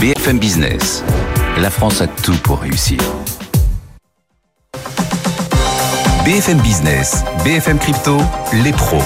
BFM Business. La France a tout pour réussir. BFM Business, BFM Crypto, les pros.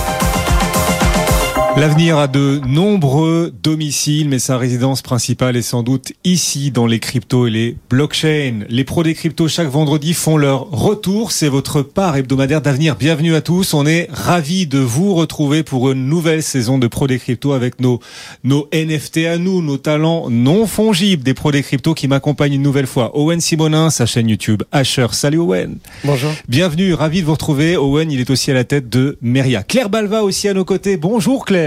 L'avenir a de nombreux domiciles, mais sa résidence principale est sans doute ici, dans les cryptos et les blockchains. Les pros des cryptos chaque vendredi font leur retour. C'est votre part hebdomadaire d'avenir. Bienvenue à tous. On est ravis de vous retrouver pour une nouvelle saison de pros des cryptos avec nos, nos NFT à nous, nos talents non fongibles des pros des cryptos qui m'accompagnent une nouvelle fois. Owen Simonin, sa chaîne YouTube Asher. Salut Owen. Bonjour. Bienvenue, ravi de vous retrouver. Owen, il est aussi à la tête de Meria. Claire Balva aussi à nos côtés. Bonjour Claire.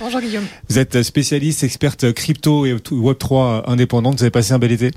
Bonjour Guillaume. Vous êtes spécialiste, experte crypto et Web3 indépendante. Vous avez passé un bel été?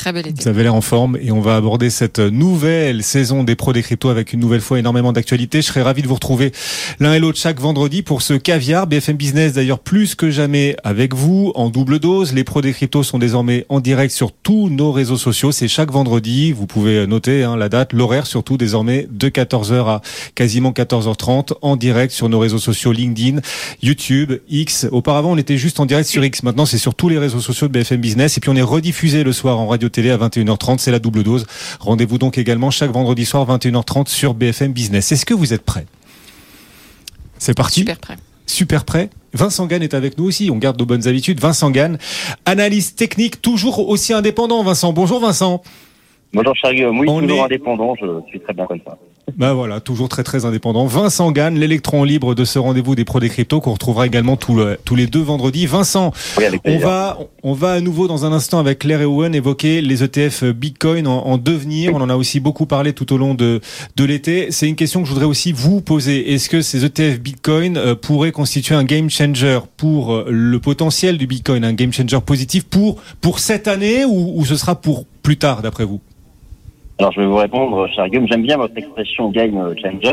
Très bel été. Vous avez l'air en forme et on va aborder cette nouvelle saison des pros des cryptos avec une nouvelle fois énormément d'actualités. Je serais ravi de vous retrouver l'un et l'autre chaque vendredi pour ce caviar. BFM Business d'ailleurs plus que jamais avec vous en double dose. Les pros des cryptos sont désormais en direct sur tous nos réseaux sociaux. C'est chaque vendredi. Vous pouvez noter hein, la date, l'horaire surtout désormais de 14h à quasiment 14h30 en direct sur nos réseaux sociaux LinkedIn, YouTube, X. Auparavant on était juste en direct sur X. Maintenant c'est sur tous les réseaux sociaux de BFM Business et puis on est rediffusé le soir en radio télé à 21h30. C'est la double dose. Rendez-vous donc également chaque vendredi soir 21h30 sur BFM Business. Est-ce que vous êtes prêts? C'est parti. Super prêt. Super prêt. Vincent Gann est avec nous aussi. On garde nos bonnes habitudes. Vincent Gann, analyse technique, toujours aussi indépendant. Vincent, bonjour Vincent. Bonjour Charlie, oui, toujours indépendant, je suis très bien comme ça. Ben voilà, toujours très très indépendant. Vincent Gann, l'électron libre de ce rendez-vous des pros des cryptos qu'on retrouvera également tous, les deux vendredis. Vincent, on va on va à nouveau dans un instant avec Claire et Owen évoquer les ETF Bitcoin en, devenir. On en a aussi beaucoup parlé tout au long de de l'été. C'est une question que je voudrais aussi vous poser. Est-ce que ces ETF Bitcoin euh, pourraient constituer un game changer pour euh, le potentiel du Bitcoin, un game changer positif pour pour cette année ou, ou ce sera pour plus tard d'après vous? Alors, je vais vous répondre, cher. J'aime bien votre expression game changer.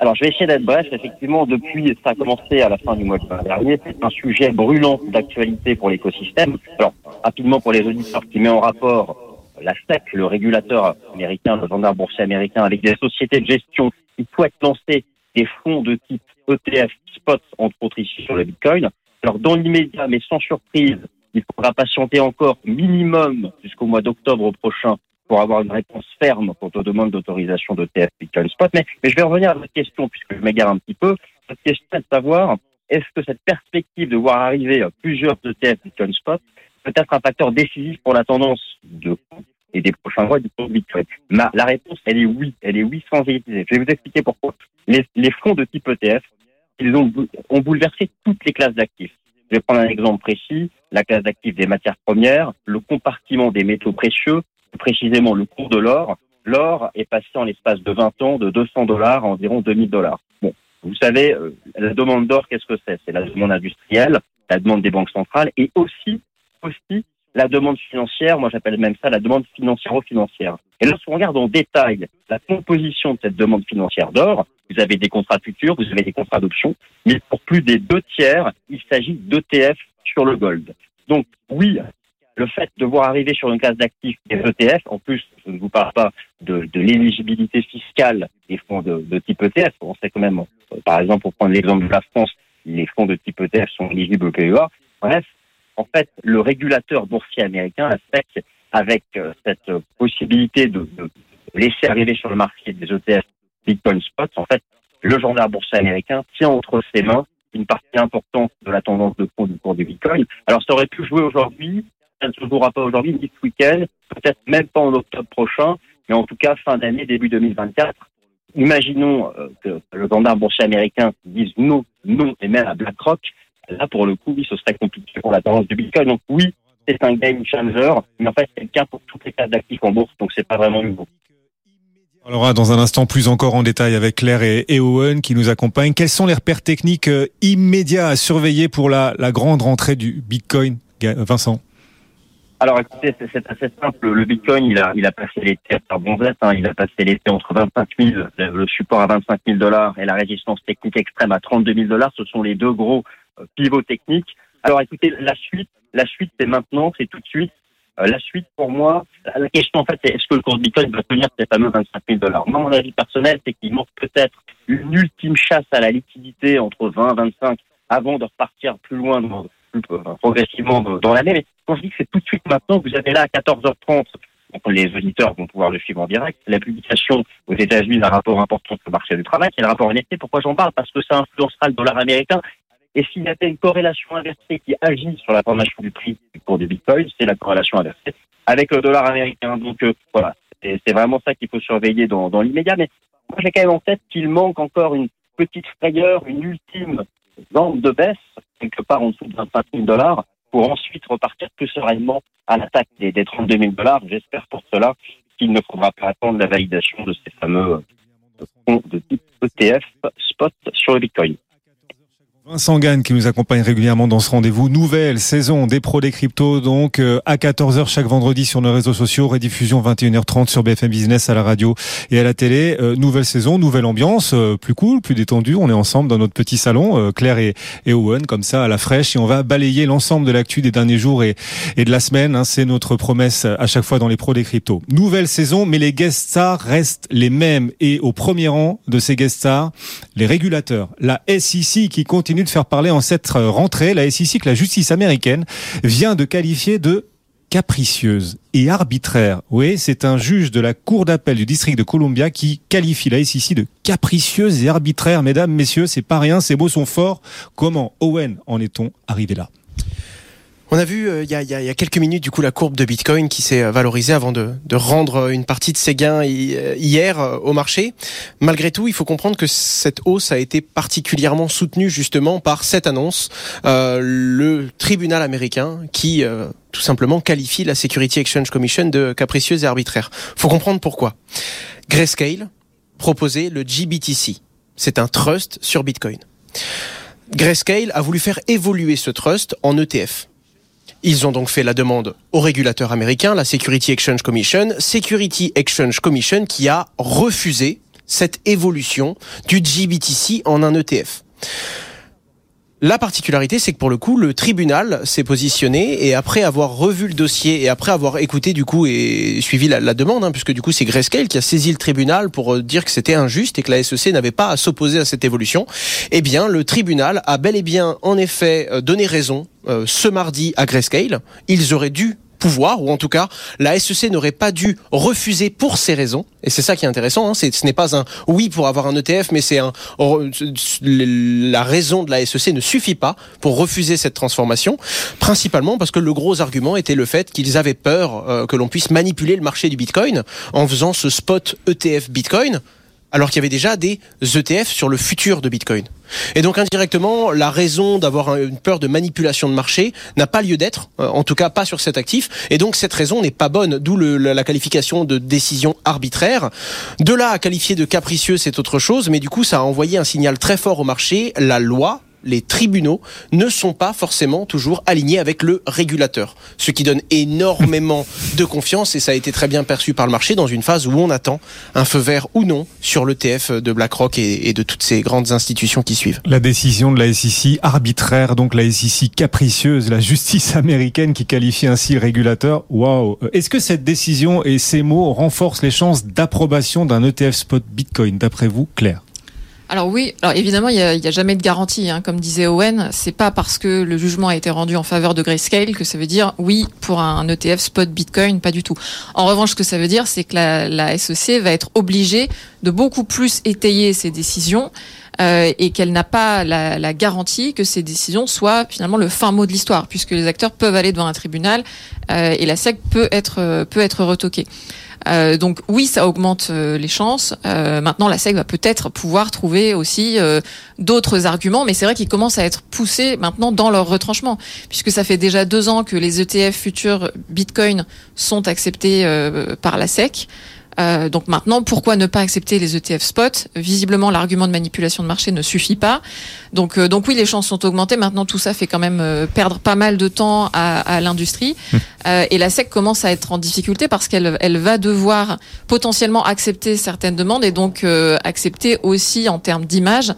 Alors, je vais essayer d'être bref. Effectivement, depuis, ça a commencé à la fin du mois de juin dernier. C'est un sujet brûlant d'actualité pour l'écosystème. Alors, rapidement pour les auditeurs qui met en rapport la SEC, le régulateur américain, le gendarme boursier américain, avec des sociétés de gestion qui souhaitent lancer des fonds de type ETF spot, entre autres ici sur le Bitcoin. Alors, dans l'immédiat, mais sans surprise, il faudra patienter encore minimum jusqu'au mois d'octobre prochain pour avoir une réponse ferme quant aux demandes d'autorisation d'ETF Bitcoin Spot. Mais, je vais revenir à votre question, puisque je m'égare un petit peu. Cette question est de savoir, est-ce que cette perspective de voir arriver plusieurs ETF Bitcoin Spot peut être un facteur décisif pour la tendance de et des prochains mois du cours de Bitcoin? La réponse, elle est oui. Elle est oui sans hésiter. Je vais vous expliquer pourquoi. Les, fonds de type ETF, ils ont bouleversé toutes les classes d'actifs. Je vais prendre un exemple précis, la classe d'actifs des matières premières, le compartiment des métaux précieux, précisément le cours de l'or. L'or est passé en l'espace de 20 ans de 200 dollars à environ 2000 dollars. Bon, vous savez, euh, la demande d'or, qu'est-ce que c'est? C'est la demande industrielle, la demande des banques centrales et aussi, aussi la demande financière. Moi, j'appelle même ça la demande financière-financière. Et lorsqu'on regarde en détail la composition de cette demande financière d'or, vous avez des contrats futurs, vous avez des contrats d'options, mais pour plus des deux tiers, il s'agit d'ETF sur le gold. Donc oui, le fait de voir arriver sur une classe d'actifs des ETF, en plus, je ne vous parle pas de, de l'éligibilité fiscale des fonds de, de, type ETF. On sait quand même, euh, par exemple, pour prendre l'exemple de la France, les fonds de type ETF sont éligibles au PEA. Bref, en fait, le régulateur boursier américain, avec euh, cette possibilité de, de, laisser arriver sur le marché des ETF Bitcoin Spot, en fait, le journal boursier américain tient entre ses mains une partie importante de la tendance de fond du cours du Bitcoin. Alors, ça aurait pu jouer aujourd'hui, ça ne se jouera pas aujourd'hui, ni ce week-end, peut-être même pas en octobre prochain, mais en tout cas fin d'année, début 2024. Imaginons euh, que le gendarme boursier américain dise non, non, et même à BlackRock. Là, pour le coup, oui, ce serait compliqué pour la tendance du Bitcoin. Donc oui, c'est un game changer, mais en fait, c'est le cas pour toutes les classes d'actifs en bourse, donc c'est pas vraiment nouveau. Alors dans un instant plus encore en détail avec Claire et, Owen qui nous accompagnent. Quels sont les repères techniques euh, immédiats à surveiller pour la grande rentrée du Bitcoin, Vincent? Alors écoutez, c'est assez simple. Le Bitcoin, il a, il a passé l'été à bonzette. Hein. Il a passé l'été entre 25 000, le support à 25 000 dollars et la résistance technique extrême à 32 000 dollars. Ce sont les deux gros euh, pivots techniques. Alors écoutez, la suite, la suite, c'est maintenant, c'est tout de suite. Euh, la suite, pour moi, la question en fait, c'est est-ce que le cours de Bitcoin va tenir ces fameux 25 000 dollars? Moi, mon avis personnel, c'est qu'il manque peut-être une ultime chasse à la liquidité entre 20 et 25 avant de repartir plus loin plus progressivement dans l'année. Quand je dis que c'est tout de suite maintenant, vous avez là à 14h30 les auditeurs vont pouvoir le suivre en direct. La publication aux États-Unis d'un rapport important sur le marché du travail, c'est le rapport NFT. Pourquoi j'en parle? Parce que ça influencera le dollar américain. Et s'il y avait une corrélation inversée qui agit sur la formation du prix du cours du Bitcoin, c'est la corrélation inversée avec le dollar américain. Donc euh, voilà, c'est vraiment ça qu'il faut surveiller dans, dans l'immédiat. Mais moi, j'ai quand même en tête qu'il manque encore une petite frayeur, une ultime vente de baisse, quelque part en dessous de 25 000 dollars, pour ensuite repartir plus sereinement à l'attaque des, des 32 000 dollars. J'espère pour cela qu'il ne faudra pas attendre la validation de ces fameux fonds de type ETF spot sur le Bitcoin. Vincent Gann qui nous accompagne régulièrement dans ce rendez-vous. Nouvelle saison des pros des cryptos, donc euh, à 14h chaque vendredi sur nos réseaux sociaux, rediffusion 21h30 sur BFM Business à la radio et à la télé. Euh, nouvelle saison, nouvelle ambiance, euh, plus cool, plus détendue. On est ensemble dans notre petit salon, Claire et, Owen, comme ça à la fraîche, et on va balayer l'ensemble de l'actu des derniers jours et, et de la semaine. Hein. C'est notre promesse à chaque fois dans les pros des cryptos. Nouvelle saison, mais les guest stars restent les mêmes. Et au premier rang de ces guest stars, les régulateurs, la SEC qui continue de faire parler en cette rentrée. La que la justice américaine vient de qualifier de capricieuse et arbitraire. Oui, c'est un juge de la Cour d'appel du district de Columbia qui qualifie la SEC de capricieuse et arbitraire. Mesdames, messieurs, c'est pas rien, ces mots sont forts. Comment, Owen, en est-on arrivé là? On a vu euh, il y, a, y, a, quelques minutes du coup la courbe de Bitcoin qui s'est euh, valorisée avant de, de, rendre une partie de ses gains euh, hier au marché. Malgré tout, il faut comprendre que cette hausse a été particulièrement soutenue justement par cette annonce, euh, le tribunal américain qui tout simplement qualifie la Security Exchange Commission de capricieuse et arbitraire. Faut comprendre pourquoi. Grayscale proposait le GBTC. C'est un trust sur Bitcoin. Grayscale a voulu faire évoluer ce trust en ETF. Ils ont donc fait la demande au régulateur américain, la Security Exchange Commission, Security Exchange Commission qui a refusé cette évolution du GBTC en un ETF. La particularité, c'est que pour le coup, le tribunal s'est positionné et après avoir revu le dossier et après avoir écouté du coup et suivi la, demande, hein, puisque du coup c'est Grayscale qui a saisi le tribunal pour euh, dire que c'était injuste et que la SEC n'avait pas à s'opposer à cette évolution, eh bien le tribunal a bel et bien en effet euh, donné raison euh, ce mardi à Grayscale. Ils auraient dû pouvoir, ou en tout cas, la SEC n'aurait pas dû refuser pour ces raisons. Et c'est ça qui est intéressant. Hein, ce n'est pas un oui pour avoir un ETF, mais c'est un la raison de la SEC ne suffit pas pour refuser cette transformation. Principalement parce que le gros argument était le fait qu'ils avaient peur euh, que l'on puisse manipuler le marché du Bitcoin en faisant ce spot ETF Bitcoin alors qu'il y avait déjà des ETF sur le futur de Bitcoin. Et donc indirectement, la raison d'avoir une peur de manipulation de marché n'a pas lieu d'être, euh, en tout cas pas sur cet actif, et donc cette raison n'est pas bonne, d'où la qualification de décision arbitraire. De là à qualifier de capricieux, c'est autre chose, mais du coup ça a envoyé un signal très fort au marché, la loi, les tribunaux ne sont pas forcément toujours alignés avec le régulateur, ce qui donne énormément de confiance et ça a été très bien perçu par le marché dans une phase où on attend un feu vert ou non sur l'ETF de BlackRock et, de toutes ces grandes institutions qui suivent. La décision de la SEC arbitraire, donc la SEC capricieuse, la justice américaine qui qualifie ainsi le régulateur. Waouh Est-ce que cette décision et ces mots renforcent les chances d'approbation d'un ETF spot Bitcoin, d'après vous, Claire? Alors oui, alors évidemment, il n'y a, jamais de garantie. Hein. Comme disait Owen, c'est pas parce que le jugement a été rendu en faveur de Grayscale que ça veut dire oui pour un ETF spot Bitcoin, pas du tout. En revanche, ce que ça veut dire, c'est que la, SEC va être obligée de beaucoup plus étayer ses décisions euh, et qu'elle n'a pas la, garantie que ces décisions soient finalement le fin mot de l'histoire, puisque les acteurs peuvent aller devant un tribunal euh, et la SEC peut être peut être retoquée. Euh, donc oui, ça augmente euh, les chances. Euh, maintenant, la SEC va peut-être pouvoir trouver aussi d'autres arguments, mais c'est vrai qu'ils commencent à être poussés maintenant dans leur retranchement, puisque ça fait déjà deux ans que les ETF futurs Bitcoin sont acceptés par la SEC. Euh, donc maintenant, pourquoi ne pas accepter les ETF spot Visiblement, l'argument de manipulation de marché ne suffit pas. Donc, euh, donc oui, les chances sont augmentées. Maintenant, tout ça fait quand même euh, perdre pas mal de temps à, à l'industrie. Hum. et la SEC commence à être en difficulté parce qu'elle elle va devoir potentiellement accepter certaines demandes et donc accepter aussi en termes d'image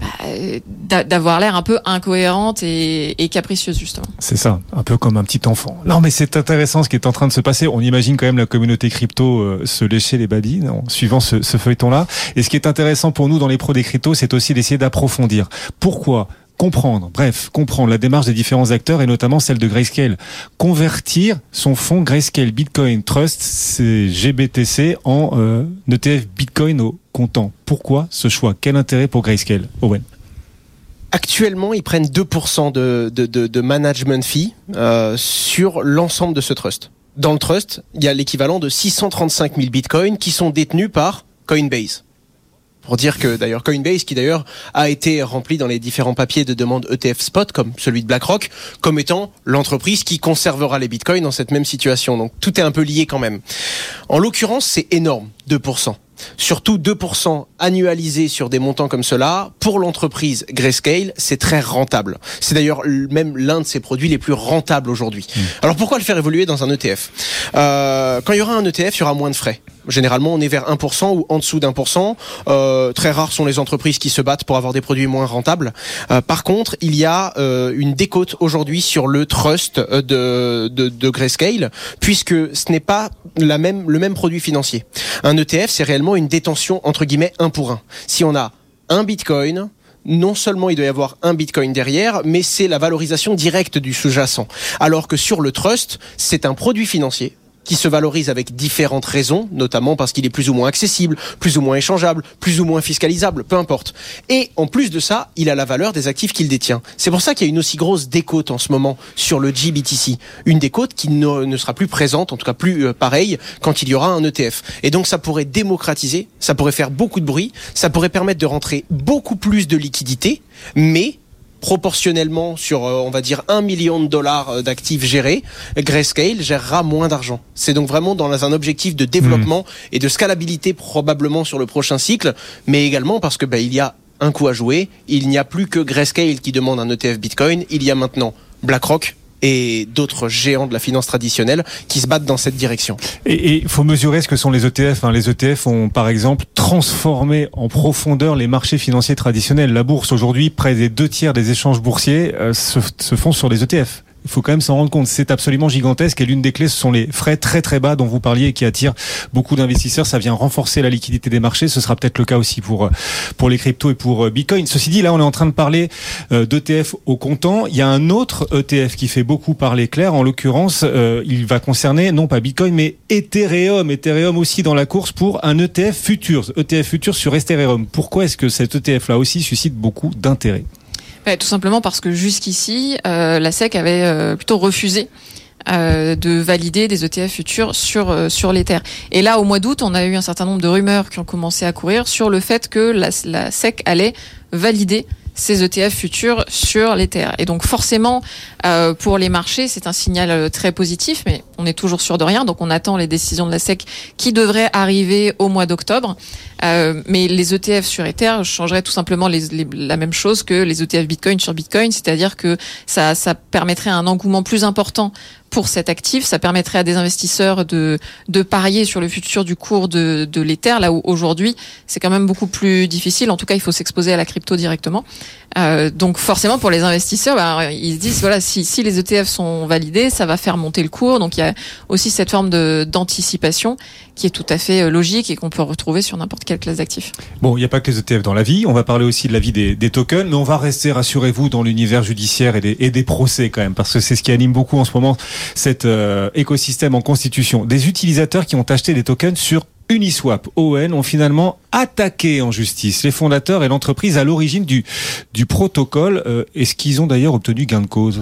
bah, d'avoir l'air un peu incohérente et, capricieuse justement. C'est ça, un peu comme un petit enfant. Non mais c'est intéressant ce qui est en train de se passer. On imagine quand même la communauté crypto euh, se lécher les badines en suivant ce, ce feuilleton-là. Et ce qui est intéressant pour nous dans les pros des cryptos, c'est aussi d'essayer d'approfondir. Pourquoi comprendre, bref, comprendre la démarche des différents acteurs et notamment celle de Grayscale. Convertir son fonds Grayscale Bitcoin Trust, c'est GBTC, en euh, ETF Bitcoin au comptant. Pourquoi ce choix? Quel intérêt pour Grayscale Owen? Actuellement, ils prennent 2% de, de, de, de, management fee euh, sur l'ensemble de ce trust. Dans le trust, il y a l'équivalent de 635 000 bitcoins qui sont détenus par Coinbase. Pour dire que d'ailleurs Coinbase, qui d'ailleurs a été rempli dans les différents papiers de demande ETF spot, comme celui de BlackRock, comme étant l'entreprise qui conservera les bitcoins dans cette même situation. Donc tout est un peu lié quand même. En l'occurrence, c'est énorme, 2% surtout 2% annualisé sur des montants comme cela, pour l'entreprise Grayscale, c'est très rentable. C'est d'ailleurs même l'un de ses produits les plus rentables aujourd'hui. Mmh. Alors pourquoi le faire évoluer dans un ETF euh, Quand il y aura un ETF, il y aura moins de frais. Généralement, on est vers 1% ou en dessous d'un pour cent. Euh, très rares sont les entreprises qui se battent pour avoir des produits moins rentables. Euh, par contre, il y a euh, une décote aujourd'hui sur le trust de, de, de Grayscale, puisque ce n'est pas la même, le même produit financier. Un ETF, c'est réellement une détention entre guillemets un pour un. Si on a un Bitcoin, non seulement il doit y avoir un bitcoin derrière, mais c'est la valorisation directe du sous-jacent. Alors que sur le trust, c'est un produit financier qui se valorise avec différentes raisons, notamment parce qu'il est plus ou moins accessible, plus ou moins échangeable, plus ou moins fiscalisable, peu importe. Et en plus de ça, il a la valeur des actifs qu'il détient. C'est pour ça qu'il y a une aussi grosse décote en ce moment sur le GBTC. Une décote qui ne, ne sera plus présente, en tout cas plus euh, pareille, quand il y aura un ETF. Et donc ça pourrait démocratiser, ça pourrait faire beaucoup de bruit, ça pourrait permettre de rentrer beaucoup plus de liquidités, mais proportionnellement sur, euh, on va dire, un million de dollars euh, d'actifs gérés, Grayscale gérera moins d'argent. C'est donc vraiment dans un objectif de développement mmh. et de scalabilité probablement sur le prochain cycle, mais également parce que bah, il y a un coup à jouer. Il n'y a plus que Grayscale qui demande un ETF Bitcoin. Il y a maintenant BlackRock et d'autres géants de la finance traditionnelle qui se battent dans cette direction. Et il faut mesurer ce que sont les ETF. Hein. Les ETF ont par exemple transformé en profondeur les marchés financiers traditionnels. La bourse aujourd'hui, près des deux tiers des échanges boursiers euh, se, se font sur des ETF il faut quand même s'en rendre compte. C'est absolument gigantesque et l'une des clés, ce sont les frais très très bas dont vous parliez et qui attirent beaucoup d'investisseurs. Ça vient renforcer la liquidité des marchés. Ce sera peut-être le cas aussi pour euh, pour les cryptos et pour euh, Bitcoin. Ceci dit, là, on est en train de parler euh, d'ETF au comptant. Il y a un autre ETF qui fait beaucoup parler clair. En l'occurrence, il va concerner non pas Bitcoin mais Ethereum. Ethereum aussi dans la course pour un ETF Futures. ETF Futures sur Ethereum. Pourquoi est-ce que cet ETF là aussi suscite beaucoup d'intérêt? Tout simplement parce que jusqu'ici, euh, la SEC avait euh, plutôt refusé euh, de valider des ETF futurs sur sur les terres. Et là, au mois d'août, on a eu un certain nombre de rumeurs qui ont commencé à courir sur le fait que la SEC allait valider ces ETF futurs sur terres. Et donc forcément, euh, pour les marchés, c'est un signal euh, très positif, mais on est toujours sûr de rien. Donc on attend les décisions de la SEC qui devraient arriver au mois d'octobre. Euh, mais les ETF sur Ether changeraient tout simplement les, les, la même chose que les ETF Bitcoin sur Bitcoin, c'est-à-dire que ça, ça permettrait un engouement plus important pour cet actif. Ça permettrait à des investisseurs de, de parier sur le futur du cours de, de l'Ether, là où aujourd'hui c'est quand même beaucoup plus difficile. En tout cas, il faut s'exposer à la crypto directement. Euh, donc forcément, pour les investisseurs, bah, ils se disent voilà, si, si les ETF sont validés, ça va faire monter le cours. Donc il y a aussi cette forme d'anticipation qui est tout à fait euh, logique et qu'on peut retrouver sur n'importe quelle classe d'actifs. Bon, il n'y a pas que les ETF dans la vie. On va parler aussi de la vie des, des tokens, mais on va rester, rassurez-vous, dans l'univers judiciaire et des, et des procès quand même, parce que c'est ce qui anime beaucoup en ce moment cet euh, écosystème en constitution. Des utilisateurs qui ont acheté des tokens sur Uniswap, ON, ont finalement attaqué en justice les fondateurs et l'entreprise à l'origine du, du protocole. Euh, Est-ce qu'ils ont d'ailleurs obtenu gain de cause?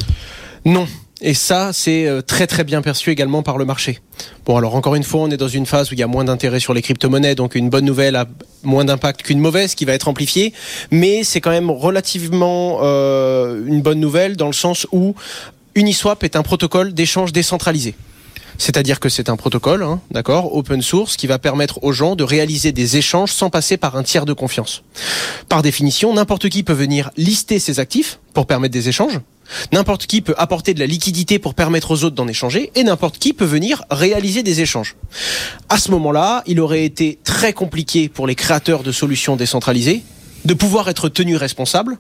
Non. Et ça, c'est euh, très très bien perçu également par le marché. Bon, alors encore une fois, on est dans une phase où il y a moins d'intérêt sur les crypto-monnaies, donc une bonne nouvelle a moins d'impact qu'une mauvaise qui va être amplifiée, mais c'est quand même relativement une bonne nouvelle dans le sens où Uniswap est un protocole d'échange décentralisé. C'est-à-dire que c'est un protocole, hein, d'accord, open source, qui va permettre aux gens de réaliser des échanges sans passer par un tiers de confiance. Par définition, n'importe qui peut venir lister ses actifs pour permettre des échanges. N'importe qui peut apporter de la liquidité pour permettre aux autres d'en échanger et n'importe qui peut venir réaliser des échanges. À ce moment-là, il aurait été très compliqué pour les créateurs de solutions décentralisées de pouvoir être tenus responsables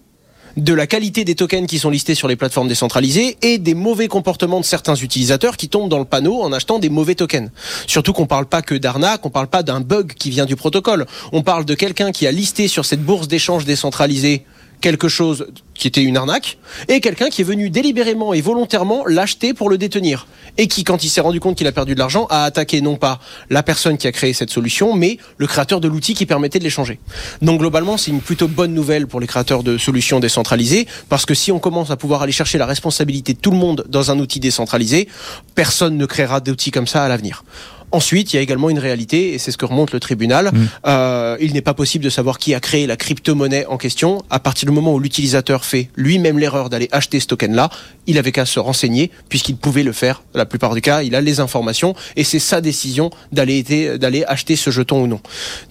de la qualité des tokens qui sont listés sur les plateformes décentralisées et des mauvais comportements de certains utilisateurs qui tombent dans le panneau en achetant des mauvais tokens. Surtout qu'on parle pas que d'arnaque, on parle pas d'un bug qui vient du protocole. On parle de quelqu'un qui a listé sur cette bourse d'échange décentralisée quelque chose qui était une arnaque, et quelqu'un qui est venu délibérément et volontairement l'acheter pour le détenir. Et qui, quand il s'est rendu compte qu'il a perdu de l'argent, a attaqué non pas la personne qui a créé cette solution, mais le créateur de l'outil qui permettait de l'échanger. Donc globalement, c'est une plutôt bonne nouvelle pour les créateurs de solutions décentralisées, parce que si on commence à pouvoir aller chercher la responsabilité de tout le monde dans un outil décentralisé, personne ne créera d'outils comme ça à l'avenir. Ensuite, il y a également une réalité, et c'est ce que remonte le tribunal. Mm. Euh, il n'est pas possible de savoir qui a créé la crypto-monnaie en question. À partir du moment où l'utilisateur fait lui-même l'erreur d'aller acheter ce token-là, il avait qu'à se renseigner, puisqu'il pouvait le faire. La plupart du cas, il a les informations, et c'est sa décision d'aller acheter ce jeton ou non.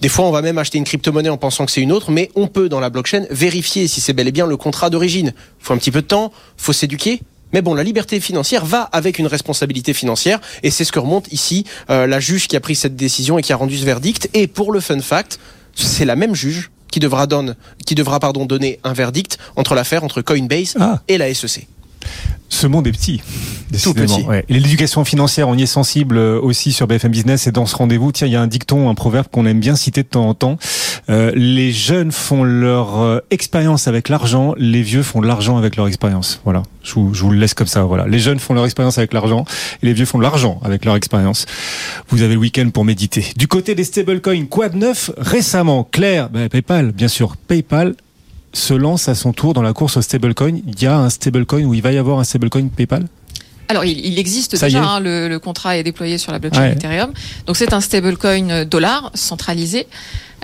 Des fois, on va même acheter une crypto-monnaie en pensant que c'est une autre, mais on peut, dans la blockchain, vérifier si c'est bel et bien le contrat d'origine. faut un petit peu de temps, faut s'éduquer, mais bon, la liberté financière va avec une responsabilité financière, et c'est ce que remonte ici euh, la juge qui a pris cette décision et qui a rendu ce verdict. Et pour le fun fact, c'est la même juge qui devra, donne, qui devra pardon, donner un verdict entre l'affaire entre Coinbase Ah. et la SEC. Ce monde est petit. décidément. petit. Ouais. Et l'éducation financière, on y est sensible euh, aussi sur BFM Business et dans ce rendez-vous. Tiens, il y a un dicton, un proverbe qu'on aime bien citer de temps en temps. Euh, les jeunes font leur euh, expérience avec l'argent, les vieux font de l'argent avec leur expérience. Voilà, je vous, je vous le laisse comme ça. Voilà, les jeunes font leur expérience avec l'argent et les vieux font de l'argent avec leur expérience. Vous avez le week-end pour méditer. Du côté des stablecoins, quoi de neuf récemment? Claire, ben, PayPal, bien sûr, PayPal se lance à son tour dans la course au stablecoin. Il y a un stablecoin ou il va y avoir un stablecoin PayPal? Alors, il, il existe Ça déjà, hein, le, le contrat est déployé sur la blockchain Ouais. Ethereum. Donc, c'est un stablecoin euh, dollar centralisé.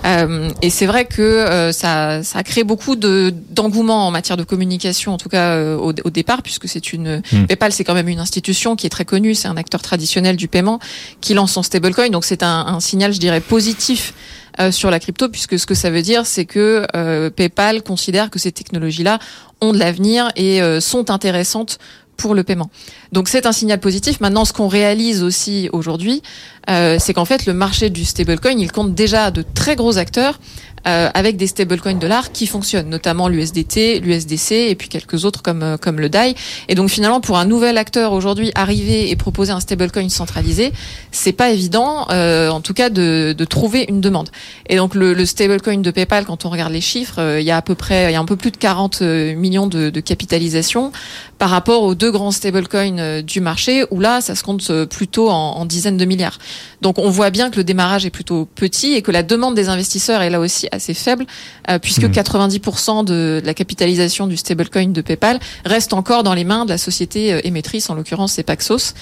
Euh, et c'est vrai que euh, ça, ça a créé beaucoup de d'engouement en matière de communication, en tout cas euh, au, au départ, puisque c'est une Hmm. PayPal, c'est quand même une institution qui est très connue, c'est un acteur traditionnel du paiement qui lance son stablecoin. Donc, c'est un, un signal, je dirais, positif euh, sur la crypto, puisque ce que ça veut dire, c'est que euh, PayPal considère que ces technologies-là ont de l'avenir et euh, sont intéressantes pour le paiement. Donc c'est un signal positif. Maintenant, ce qu'on réalise aussi aujourd'hui, c'est qu'en fait, le marché du stablecoin, il compte déjà de très gros acteurs euh, avec des stablecoins dollars qui fonctionnent, notamment l'USDT, l'USDC et puis quelques autres comme euh, comme le DAI. Et donc finalement, pour un nouvel acteur aujourd'hui arriver et proposer un stablecoin centralisé, c'est pas évident, euh, en tout cas, de, de trouver une demande. Et donc le, le stablecoin de PayPal, quand on regarde les chiffres, euh, il y a à peu près, il y a un peu plus de 40 millions de, de capitalisation par rapport aux deux grands stablecoins euh, du marché, où là, ça se compte euh, plutôt en, en dizaines de milliards. Donc on voit bien que le démarrage est plutôt petit et que la demande des investisseurs est là aussi assez faible, euh, puisque Mhm. 90% de, de la capitalisation du stablecoin de PayPal reste encore dans les mains de la société euh, émettrice, en l'occurrence c'est Paxos.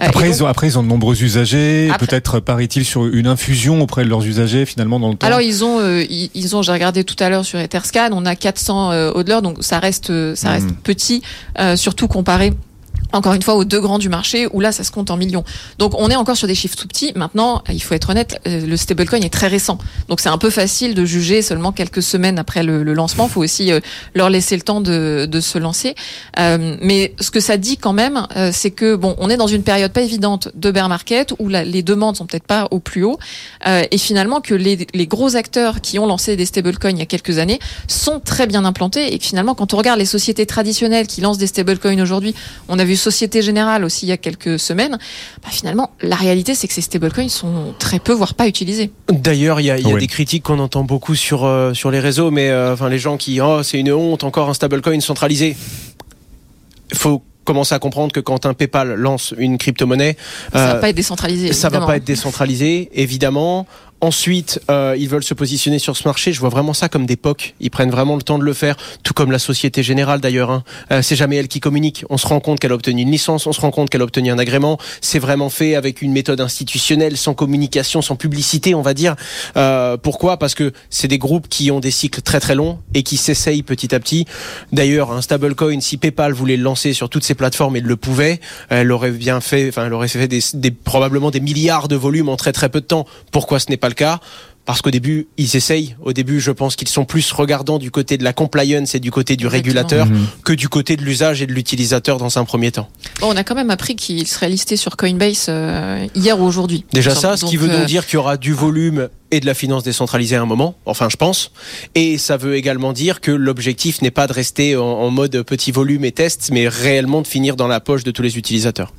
Euh, Après, donc- ils ont, après, ils ont de nombreux usagers. Peut-être, paraît-il, sur une infusion auprès de leurs usagers, finalement, dans le temps. Alors ils ont, euh, ils, ils ont, j'ai regardé tout à l'heure sur Etherscan, on a 400 euh, donc ça reste, ça reste Mhm. petit, surtout comparé. Encore une fois, aux deux grands du marché, où là, ça se compte en millions. Donc, on est encore sur des chiffres tout petits. Maintenant, il faut être honnête, euh, le stablecoin est très récent. Donc, c'est un peu facile de juger seulement quelques semaines après le, le lancement. Il faut aussi euh, leur laisser le temps de, de se lancer. Euh, mais ce que ça dit quand même, euh, c'est que bon, on est dans une période pas évidente de bear market où la- les demandes sont peut-être pas au plus haut, euh, et finalement que les, les gros acteurs qui ont lancé des stablecoins il y a quelques années sont très bien implantés et finalement, quand on regarde les sociétés traditionnelles qui lancent des stablecoins aujourd'hui, on a vu Société Générale aussi il y a quelques semaines. Bah, finalement, la réalité, c'est que ces stablecoins sont très peu, voire pas utilisés. D'ailleurs, il y a, y des critiques qu'on entend beaucoup sur, euh, sur les réseaux, mais euh, enfin les gens qui oh c'est une honte encore un stablecoin centralisé. Il faut commencer à comprendre que quand un PayPal lance une crypto-monnaie, Ça euh, va pas être décentralisé. ça va évidemment. pas être décentralisé, évidemment. Ensuite, euh, ils veulent se positionner sur ce marché. Je vois vraiment ça comme des POC. Ils prennent vraiment le temps de le faire, tout comme la Société Générale d'ailleurs. Hein. Euh, c'est jamais elle qui communique. On se rend compte qu'elle a obtenu une licence, on se rend compte qu'elle a obtenu un agrément. C'est vraiment fait avec une méthode institutionnelle, sans communication, sans publicité, on va dire. Euh, pourquoi? Parce que c'est des groupes qui ont des cycles très très longs et qui s'essayent petit à petit. D'ailleurs, un stablecoin, si PayPal voulait le lancer sur toutes ces plateformes et le pouvait, elle aurait bien fait, enfin, elle aurait fait des, des- probablement des milliards de volumes en très très peu de temps. Pourquoi ce n'est pas le cas parce qu'au début, ils essayent. Au début, je pense qu'ils sont plus regardants du côté de la compliance et du côté du Exactement. régulateur Mhm. que du côté de l'usage et de l'utilisateur dans un premier temps. Bon, on a quand même appris qu'il serait listé sur Coinbase euh, hier ou aujourd'hui. Déjà ça, ce qui veut donc euh, dire qu'il y aura du volume et de la finance décentralisée à un moment, enfin je pense. Et ça veut également dire que l'objectif n'est pas de rester en, en mode petit volume et test, mais réellement de finir dans la poche de tous les utilisateurs.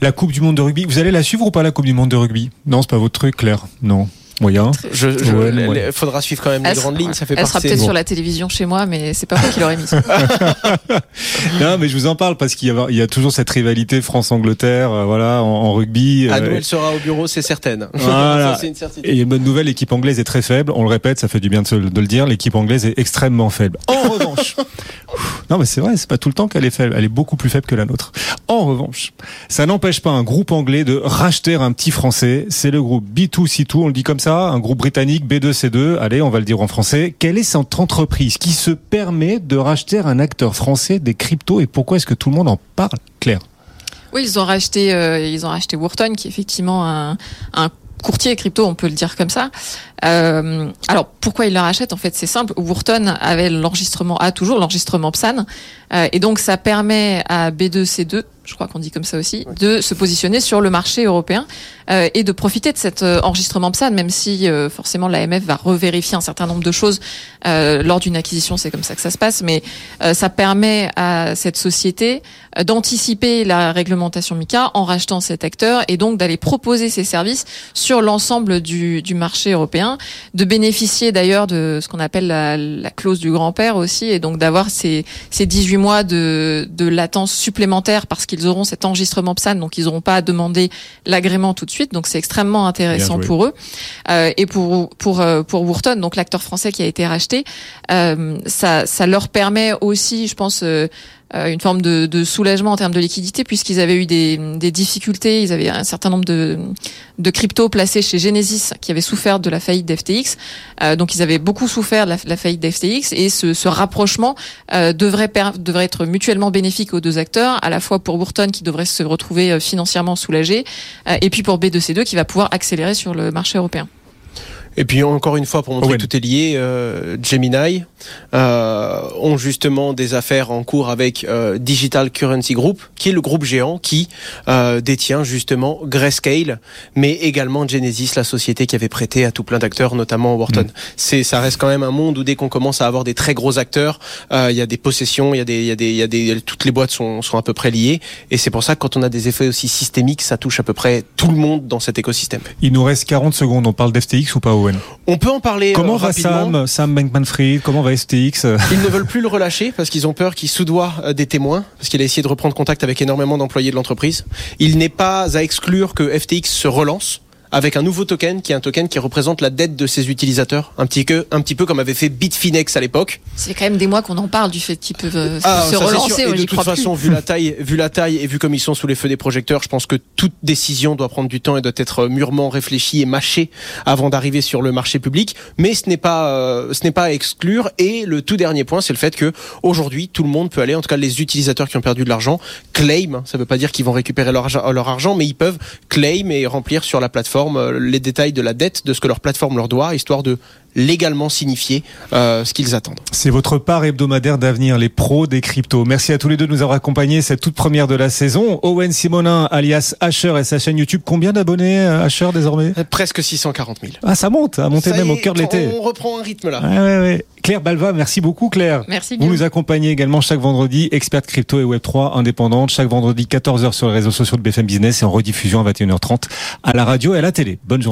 La Coupe du Monde de rugby. Vous allez la suivre ou pas, la Coupe du Monde de rugby? Non, c'est pas votre truc, Claire. Non. Moyen. Je, je- Ouais, le- faudra suivre quand même les Elle grandes sera- lignes. Ça fait Elle sera peut-être Bon. sur la télévision chez moi, mais c'est pas moi qui l'aurais mise. Non, mais je vous en parle parce qu'il y a, il y a toujours cette rivalité France-Angleterre, euh, voilà, en, en rugby. Ah, euh, nous, elle sera au bureau, c'est certain. Voilà. Ça, c'est une certitude. Et une bonne nouvelle, l'équipe anglaise est très faible. On le répète, ça fait du bien de, se- de le dire. L'équipe anglaise est extrêmement faible. En revanche, non mais c'est vrai, c'est pas tout le temps qu'elle est faible. Elle est beaucoup plus faible que la nôtre. En revanche, ça n'empêche pas un groupe anglais de racheter un petit français. C'est le groupe B2C2, on le dit comme ça, un groupe britannique B2C2. Allez, on va le dire en français. Quelle est cette entreprise qui se permet de racheter un acteur français des cryptos et pourquoi est-ce que tout le monde en parle, Claire? Oui, ils ont racheté, euh, ils ont racheté Wharton, qui est effectivement un, un courtier crypto, on peut le dire comme ça. Euh, alors pourquoi ils le rachètent En fait, c'est simple. Wharton avait l'enregistrement, a toujours l'enregistrement PSAN, euh, et donc ça permet à B2C2, je crois qu'on dit comme ça aussi, de se positionner sur le marché européen euh, et de profiter de cet euh, enregistrement PSAN, même si euh, forcément l'AMF va revérifier un certain nombre de choses euh, lors d'une acquisition, c'est comme ça que ça se passe, mais euh, ça permet à cette société d'anticiper la réglementation MICA en rachetant cet acteur et donc d'aller proposer ses services sur l'ensemble du, du marché européen, de bénéficier d'ailleurs de ce qu'on appelle la, la clause du grand-père aussi et donc d'avoir ces, ces 18 mois de, de latence supplémentaire parce qu'ils auront cet enregistrement PSAN, donc ils n'auront pas à demander l'agrément tout de suite, donc c'est extrêmement intéressant pour eux. Euh, et pour pour euh, pour Wharton, donc l'acteur français qui a été racheté, euh, ça ça leur permet aussi, je pense, euh, une forme de, de soulagement en termes de liquidité puisqu'ils avaient eu des, des difficultés, ils avaient un certain nombre de de cryptos placés chez Genesis qui avaient souffert de la faillite d'FTX, Euh, donc ils avaient beaucoup souffert de la, la faillite d'FTX et ce, ce rapprochement euh, devrait per- devrait être mutuellement bénéfique aux deux acteurs, à la fois pour Wharton qui devrait se retrouver euh, financièrement soulagé euh, et puis pour B2C2 qui va pouvoir accélérer sur le marché européen. Et puis encore une fois, pour montrer que tout est lié, euh, Gemini euh, ont justement des affaires en cours avec euh, Digital Currency Group, qui est le groupe géant qui euh, détient justement Grayscale, mais également Genesis, la société qui avait prêté à tout plein d'acteurs, notamment Wharton. C'est, ça reste quand même un monde où dès qu'on commence à avoir des très gros acteurs, euh, il y a des possessions, il y a des, il y a des, il y a des, toutes les boîtes sont, sont à peu près liées, et c'est pour ça que quand on a des effets aussi systémiques, ça touche à peu près tout le monde dans cet écosystème. Il nous reste 40 secondes. On parle d'FTX ou pas, Owen? On peut en parler. Comment euh, va rapidement. Sam, Sam Bankman-Fried Comment va Ils ne veulent plus le relâcher parce qu'ils ont peur qu'il soudoie euh, des témoins, parce qu'il a essayé de reprendre contact avec énormément d'employés de l'entreprise. Il n'est pas à exclure que FTX se relance avec un nouveau token qui est un token qui représente la dette de ses utilisateurs, un petit peu, un petit peu comme avait fait Bitfinex à l'époque. C'est quand même des mois qu'on en parle du fait qu'ils peuvent euh, Ah, se relancer. Et de toute crois façon, plus. vu la taille, vu la taille et vu comme ils sont sous les feux des projecteurs, je pense que toute décision doit prendre du temps et doit être mûrement réfléchie et mâchée avant d'arriver sur le marché public. Mais ce n'est pas, euh, ce n'est pas à exclure. Et le tout dernier point, c'est le fait que aujourd'hui, tout le monde peut aller, en tout cas les utilisateurs qui ont perdu de l'argent, claim. Ça veut pas dire qu'ils vont récupérer leur argent, mais ils peuvent claim et remplir sur la plateforme euh, les détails de la dette, de ce que leur plateforme leur doit, histoire de légalement signifier euh, ce qu'ils attendent. C'est votre part hebdomadaire d'avenir, les pros des cryptos. Merci à tous les deux de nous avoir accompagnés cette toute première de la saison. Owen Simonin, alias Asher et sa chaîne YouTube. Combien d'abonnés, euh, Asher, désormais? Presque 640 000. Ah, ça monte, à monter Ça même au cœur de l'été. On reprend un rythme là. Ouais, ouais, ouais. Claire Balva, merci beaucoup, Claire. Merci. Vous nous accompagnez également chaque vendredi, experte crypto et Web3 indépendante, chaque vendredi 14h sur les réseaux sociaux de BFM Business et en rediffusion à 21h30 à la radio et à la télé. Bonne journée.